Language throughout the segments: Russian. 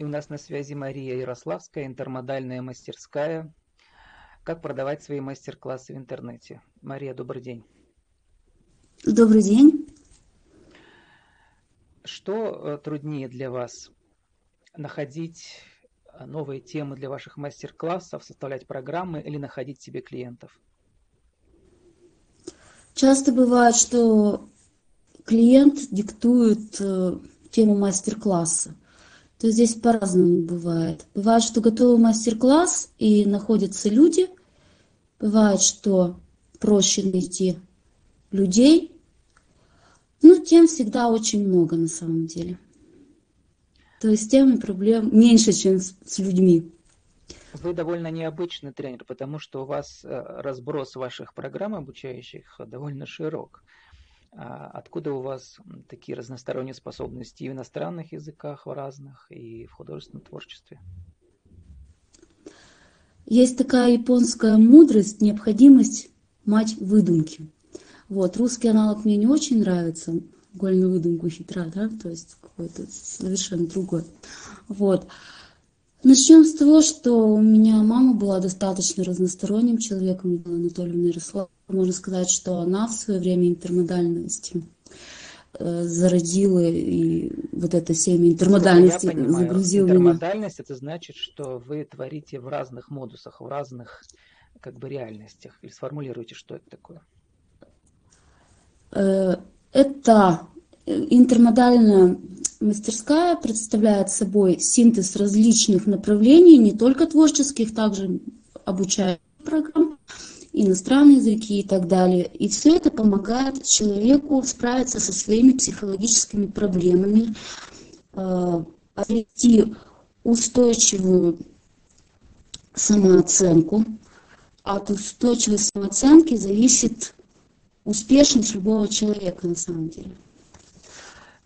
И у нас на связи Мария Ярославская, интермодальная мастерская. Как продавать свои мастер-классы в интернете? Мария, добрый день. Добрый день. Что э, труднее для вас? Находить э, новые темы для ваших мастер-классов, составлять программы или находить себе клиентов? Часто бывает, что клиент диктует э, тему мастер-класса. То здесь по-разному бывает. Бывает, что готовый мастер-класс и находятся люди. Бывает, что проще найти людей. Ну, тем всегда очень много на самом деле. То есть тем проблем меньше, чем с, с людьми. Вы довольно необычный тренер, потому что у вас э, разброс ваших программ обучающих довольно широк. А откуда у вас такие разносторонние способности и в иностранных языках в разных, и в художественном творчестве? Есть такая японская мудрость, необходимость мать выдумки. Вот, русский аналог мне не очень нравится, голь на выдумку хитра, да, то есть какой-то совершенно другой. Вот. Начнем с того, что у меня мама была достаточно разносторонним человеком, Анатольевна Ярославовна. Можно сказать, что она в свое время интермодальности э, зародила и вот это семя интермодальности Я понимаю, загрузила интермодальность меня. это значит, что вы творите в разных модусах, в разных как бы реальностях. Или сформулируйте, что это такое. Э, это интермодальная мастерская представляет собой синтез различных направлений, не только творческих, также обучающих программ, иностранные языки и так далее. И все это помогает человеку справиться со своими психологическими проблемами, э, обрести устойчивую самооценку. От устойчивой самооценки зависит успешность любого человека на самом деле.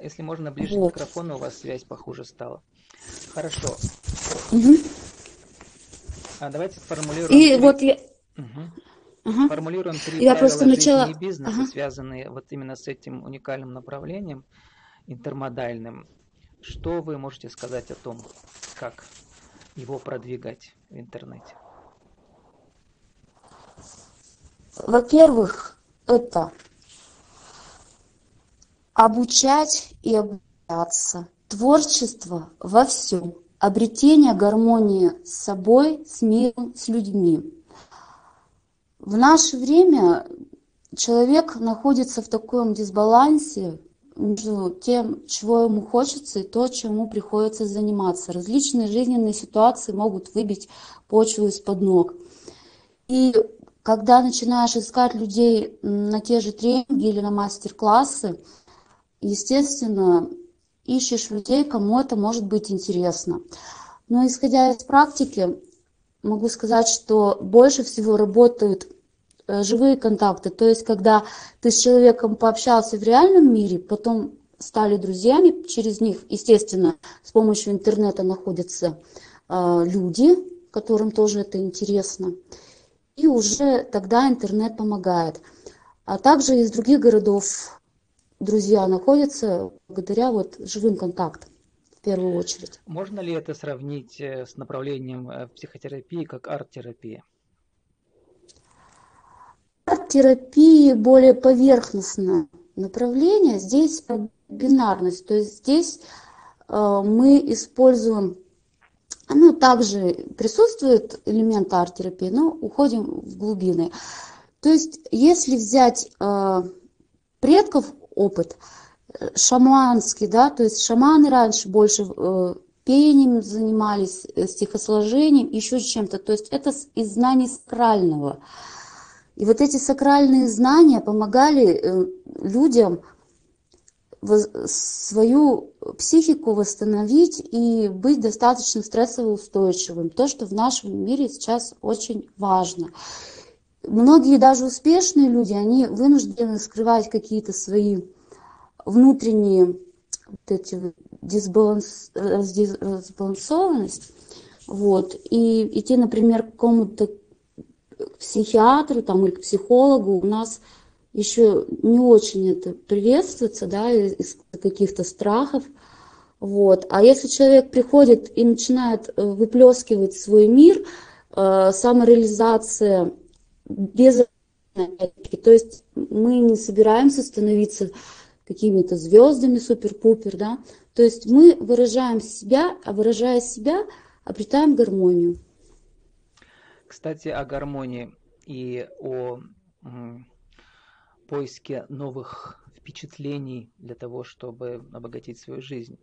Если можно ближе вот. к микрофону, у вас связь похуже стала. Хорошо. Угу. А давайте сформулируем. И три... вот я. Угу. Ага. Формулируем три я просто начала... бизнеса, ага. связанные вот именно с этим уникальным направлением, интермодальным. Что вы можете сказать о том, как его продвигать в интернете? Во-первых, это обучать и обучаться. Творчество во всем. Обретение гармонии с собой, с миром, с людьми. В наше время человек находится в таком дисбалансе между тем, чего ему хочется, и то, чему приходится заниматься. Различные жизненные ситуации могут выбить почву из-под ног. И когда начинаешь искать людей на те же тренинги или на мастер-классы, естественно, ищешь людей, кому это может быть интересно. Но исходя из практики, могу сказать, что больше всего работают э, живые контакты. То есть, когда ты с человеком пообщался в реальном мире, потом стали друзьями, через них, естественно, с помощью интернета находятся э, люди, которым тоже это интересно. И уже тогда интернет помогает. А также из других городов друзья находятся благодаря вот живым контактам в первую очередь. Можно ли это сравнить э, с направлением э, психотерапии как арт-терапия? Арт-терапия более поверхностное направление. Здесь бинарность, то есть здесь э, мы используем ну, также присутствует элемент арт-терапии, но уходим в глубины. То есть, если взять э, предков опыт. Шаманский, да, то есть шаманы раньше больше э, пением занимались, э, стихосложением, еще чем-то. То есть это из знаний сакрального. И вот эти сакральные знания помогали э, людям свою психику восстановить и быть достаточно стрессово устойчивым. То, что в нашем мире сейчас очень важно. Многие даже успешные люди, они вынуждены скрывать какие-то свои внутренние вот эти дисбаланс, разбалансованность, вот, и идти, например, к какому-то психиатру там, или к психологу, у нас еще не очень это приветствуется, да, из каких-то страхов, Вот. А если человек приходит и начинает э, выплескивать свой мир, э, самореализация без то есть мы не собираемся становиться какими-то звездами супер-пупер, да, то есть мы выражаем себя, а выражая себя, обретаем гармонию. Кстати, о гармонии и о поиске новых впечатлений для того, чтобы обогатить свою жизнь.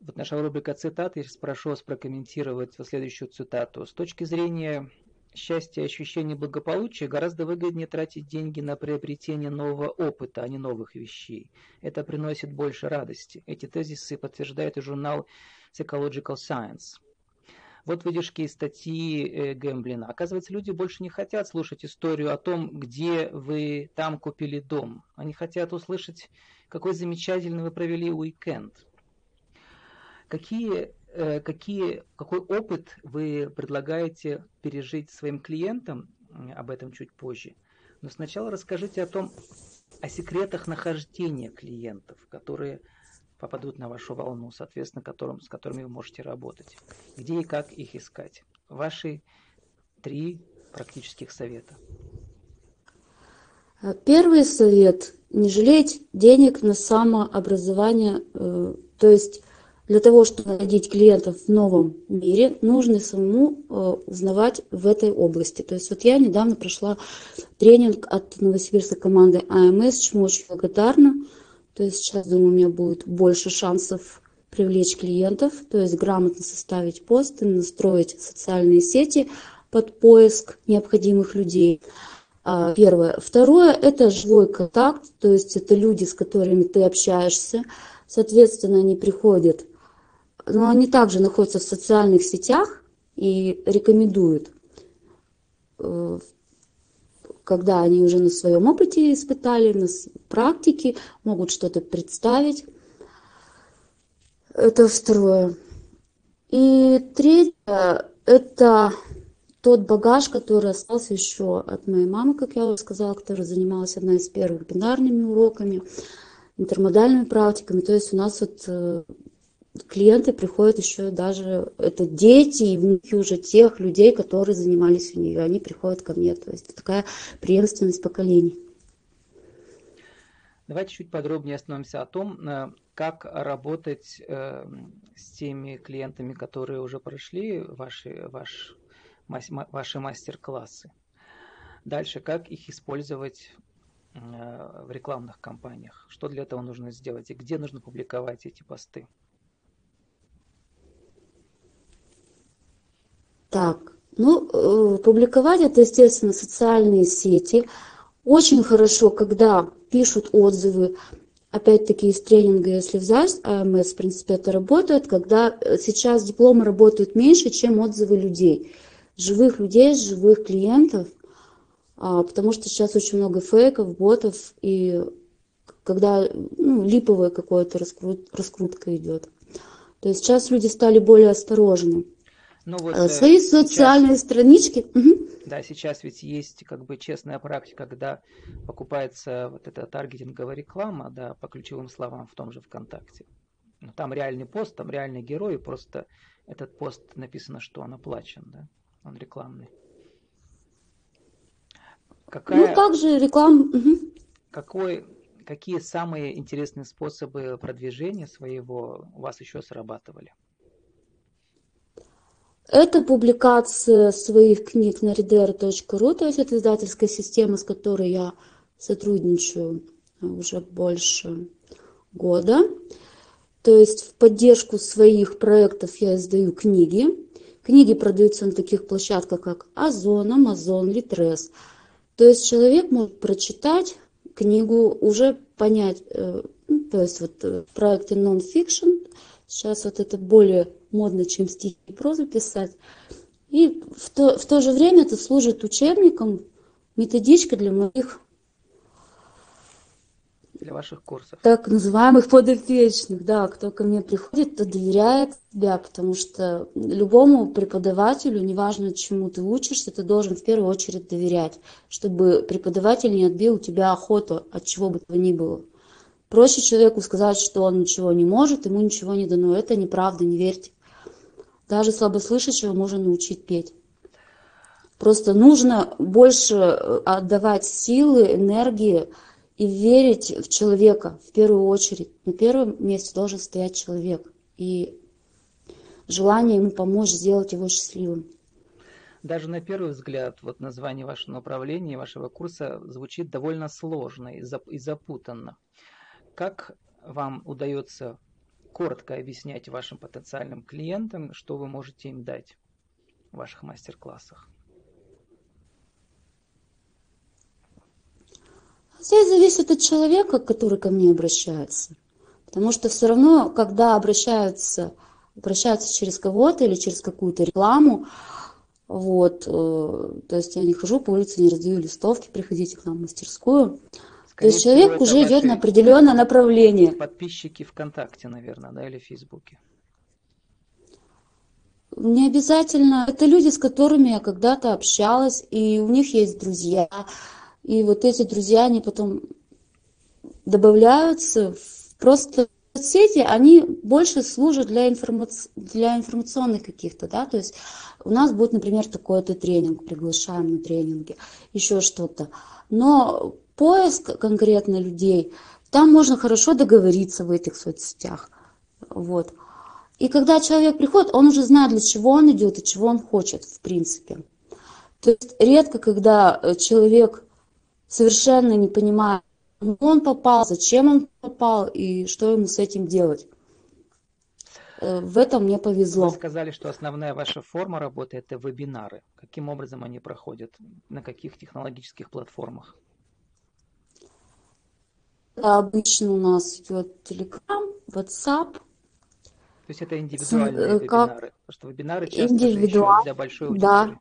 Вот наша рубрика цитат, я прошу вас прокомментировать следующую цитату. С точки зрения счастья и ощущения благополучия гораздо выгоднее тратить деньги на приобретение нового опыта, а не новых вещей. Это приносит больше радости. Эти тезисы подтверждает и журнал Psychological Science. Вот выдержки из статьи э, Гэмблина. Оказывается, люди больше не хотят слушать историю о том, где вы там купили дом. Они хотят услышать, какой замечательный вы провели уикенд. Какие какие, какой опыт вы предлагаете пережить своим клиентам, об этом чуть позже. Но сначала расскажите о том, о секретах нахождения клиентов, которые попадут на вашу волну, соответственно, которым, с которыми вы можете работать. Где и как их искать. Ваши три практических совета. Первый совет – не жалеть денег на самообразование, э, то есть для того, чтобы находить клиентов в новом мире, нужно самому э, узнавать в этой области. То есть вот я недавно прошла тренинг от новосибирской команды АМС, чему очень благодарна. То есть сейчас, думаю, у меня будет больше шансов привлечь клиентов, то есть грамотно составить посты, настроить социальные сети под поиск необходимых людей. А, первое. Второе – это живой контакт, то есть это люди, с которыми ты общаешься. Соответственно, они приходят но они также находятся в социальных сетях и рекомендуют, э, когда они уже на своем опыте испытали, на практике, могут что-то представить. Это второе. И третье, это тот багаж, который остался еще от моей мамы, как я уже сказала, которая занималась одной из первых бинарными уроками, интермодальными практиками. То есть у нас вот э, клиенты приходят еще даже, это дети и внуки уже тех людей, которые занимались у нее, они приходят ко мне, то есть такая преемственность поколений. Давайте чуть подробнее остановимся о том, э, как работать э, с теми клиентами, которые уже прошли ваши, ваш, ваши мастер-классы. Дальше, как их использовать э, в рекламных кампаниях, что для этого нужно сделать и где нужно публиковать эти посты. Так, ну, э, публиковать это, естественно, социальные сети. Очень хорошо, когда пишут отзывы, опять-таки из тренинга, если взять, АМС, в принципе, это работает, когда э, сейчас дипломы работают меньше, чем отзывы людей, живых людей, живых клиентов, а, потому что сейчас очень много фейков, ботов, и когда ну, липовая какая-то раскрут, раскрутка идет. То есть сейчас люди стали более осторожны. Ну, вот, э, Свои социальные сейчас, странички. Угу. Да, сейчас ведь есть как бы честная практика, когда покупается вот эта таргетинговая реклама, да, по ключевым словам в том же ВКонтакте. Ну, там реальный пост, там реальный герой, просто этот пост написано, что он оплачен, да, он рекламный. Какая, ну, также реклама. Угу. Какой, какие самые интересные способы продвижения своего у вас еще срабатывали? Это публикация своих книг на reader.ru, то есть это издательская система, с которой я сотрудничаю уже больше года. То есть в поддержку своих проектов я издаю книги. Книги продаются на таких площадках, как Озон, Amazon, Litres. То есть человек может прочитать книгу, уже понять, э, ну, то есть вот в проекте Non-Fiction, сейчас вот это более модно, чем стихи и прозу писать. И в то, в то же время это служит учебником, методичкой для моих для ваших курсов. Так называемых подопечных, да, кто ко мне приходит, то доверяет себя, потому что любому преподавателю, неважно, чему ты учишься, ты должен в первую очередь доверять, чтобы преподаватель не отбил у тебя охоту от чего бы то ни было. Проще человеку сказать, что он ничего не может, ему ничего не дано. Это неправда, не верьте. Даже слабослышащего можно научить петь. Просто нужно больше э, отдавать силы, энергии и верить в человека в первую очередь. На первом месте должен стоять человек. И желание ему помочь сделать его счастливым. Даже на первый взгляд, вот название вашего направления, вашего курса звучит довольно сложно и запутанно. Как вам удается коротко объяснять вашим потенциальным клиентам, что вы можете им дать в ваших мастер-классах? Здесь зависит от человека, который ко мне обращается. Потому что все равно, когда обращаются, обращаются через кого-то или через какую-то рекламу, вот, э, то есть я не хожу по улице, не раздаю листовки, приходите к нам в мастерскую. То есть человек уже идет на определенное направление. Подписчики ВКонтакте, наверное, да, или в Фейсбуке? Не обязательно. Это люди, с которыми я когда-то общалась, и у них есть друзья. И вот эти друзья, они потом добавляются в просто соцсети, они больше служат для, информаци... для информационных каких-то, да, то есть у нас будет, например, такой-то тренинг, приглашаем на тренинги, еще что-то. Но поиск конкретно людей, там можно хорошо договориться в этих соцсетях. Вот. И когда человек приходит, он уже знает, для чего он идет и чего он хочет, в принципе. То есть редко, когда э, человек совершенно не понимает, он попал, зачем он попал и что ему с этим делать. Э, в этом мне повезло. Вы сказали, что основная ваша форма работы – это вебинары. Каким образом они проходят? На каких технологических платформах? Обычно у нас идет Telegram, WhatsApp. То есть это индивидуальные э, как... вебинары? Потому что вебинары часто Индивидуаль... для большой аудитории. Да.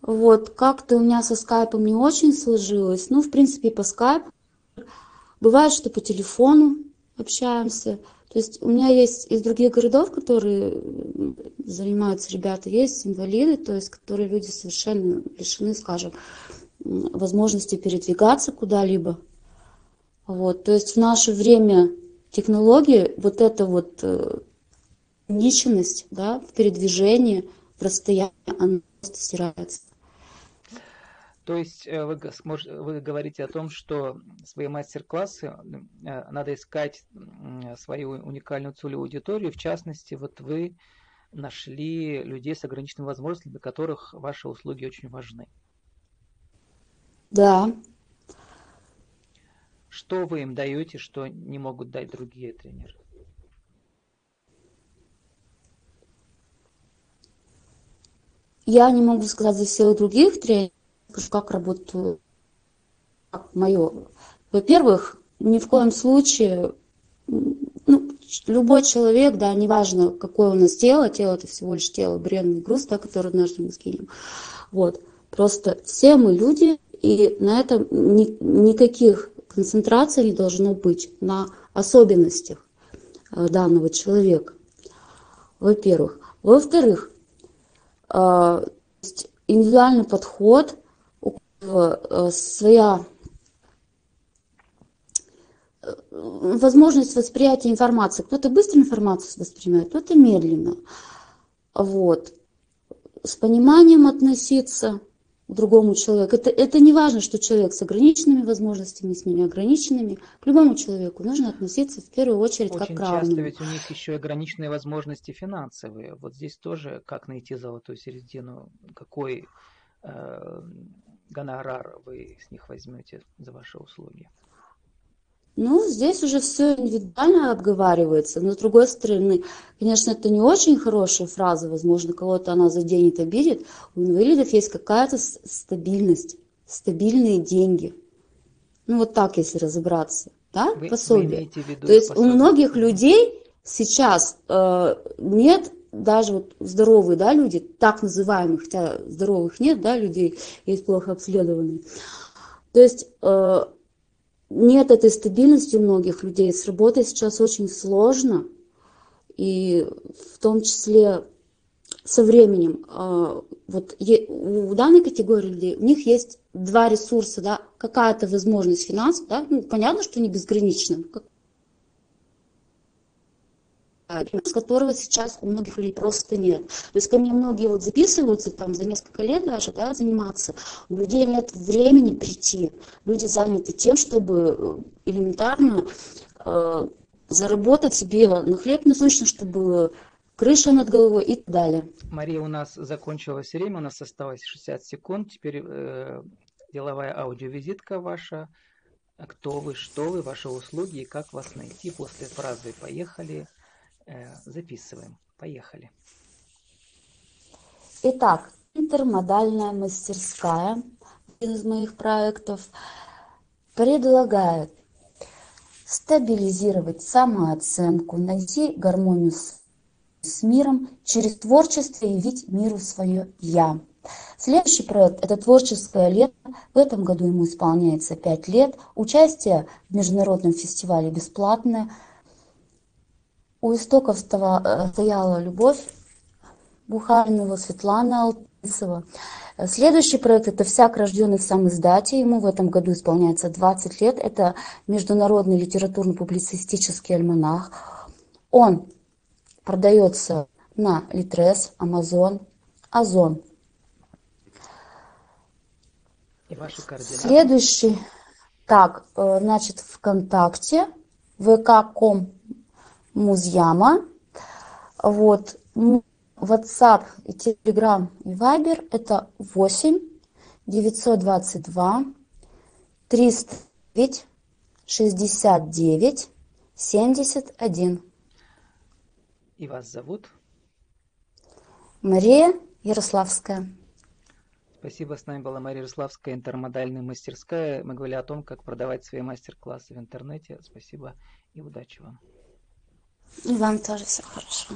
Вот, как-то у меня со скайпом не очень сложилось. Ну, в принципе, по скайпу. Бывает, что по телефону общаемся. То есть у меня есть из других городов, которые занимаются ребята, есть инвалиды, то есть которые люди совершенно лишены, скажем, возможности передвигаться куда-либо. Вот, то есть в наше время технологии, вот эта вот э, нищенность да, в передвижении, в расстоянии, она просто стирается. То есть э, вы, вы говорите о том, что свои мастер-классы э, надо искать свою уникальную целевую аудиторию. В частности, вот вы нашли людей с ограниченными возможностями, для которых ваши услуги очень важны. Да. Что вы им даете, что не могут дать другие тренеры? Я не могу сказать за всех других тренеров, как работаю, как мое. Во-первых, ни в коем случае, ну, любой человек, да, неважно, какое у нас тело, тело это всего лишь тело, бренный груз, да, который однажды мы скинем. Вот. Просто все мы люди, и на этом ни, никаких концентраций не должно быть на особенностях э, данного человека. Во-первых. Во-вторых, э, индивидуальный подход Э, своя возможность восприятия информации. Кто-то быстро информацию воспринимает, кто-то медленно. Вот. С пониманием относиться другому человеку. Это, это не важно, что человек с ограниченными возможностями, с неограниченными. К любому человеку нужно относиться в первую очередь Очень как к равному. часто ведь у них еще ограниченные возможности финансовые. Вот здесь тоже как найти золотую середину, какой э, гонорар вы с них возьмете за ваши услуги? Ну, здесь уже все индивидуально обговаривается. Но с другой стороны, конечно, это не очень хорошая фраза, возможно, кого-то она заденет, обидит. У инвалидов есть какая-то стабильность, стабильные деньги. Ну, вот так, если разобраться, да, вы, пособие. Вы То есть пособие. у многих людей сейчас э, нет даже вот здоровые, да, люди, так называемые, хотя здоровых нет, да, людей, есть плохо обследованные. То есть э, нет этой стабильности у многих людей. С работой сейчас очень сложно, и в том числе со временем э, вот у данной категории людей у них есть два ресурса, да, какая-то возможность финансов, да, ну, понятно, что не безгранично, с которого сейчас у многих людей просто нет. То есть ко мне многие вот записываются там за несколько лет даже, да, заниматься. У людей нет времени прийти. Люди заняты тем, чтобы э, элементарно э, заработать себе на хлеб насущно, чтобы крыша над головой и так далее. Мария, у нас закончилось время, у нас осталось 60 секунд. Теперь э, деловая аудиовизитка ваша. Кто вы, что вы, ваши услуги и как вас найти после фразы «Поехали». Записываем. Поехали. Итак, интермодальная мастерская, один из моих проектов, предлагает стабилизировать самооценку, найти гармонию с, с миром, через творчество явить миру свое «я». Следующий проект – это творческое лето. В этом году ему исполняется 5 лет. Участие в международном фестивале бесплатное – у истоков э, стояла Любовь Бухаринова, Светлана Алтынцева. Следующий проект – это «Всяк, рожденный в сам издате». Ему в этом году исполняется 20 лет. Это международный литературно-публицистический альманах. Он продается на Литрес, Амазон, Озон. Следующий, так, э, значит, ВКонтакте, vk.com Музьяма. Вот. WhatsApp, и Telegram и Viber это 8 922 309 69 71. И вас зовут? Мария Ярославская. Спасибо, с нами была Мария Ярославская, интермодальная мастерская. Мы говорили о том, как продавать свои мастер-классы в интернете. Спасибо и удачи вам. И вам тоже все хорошо.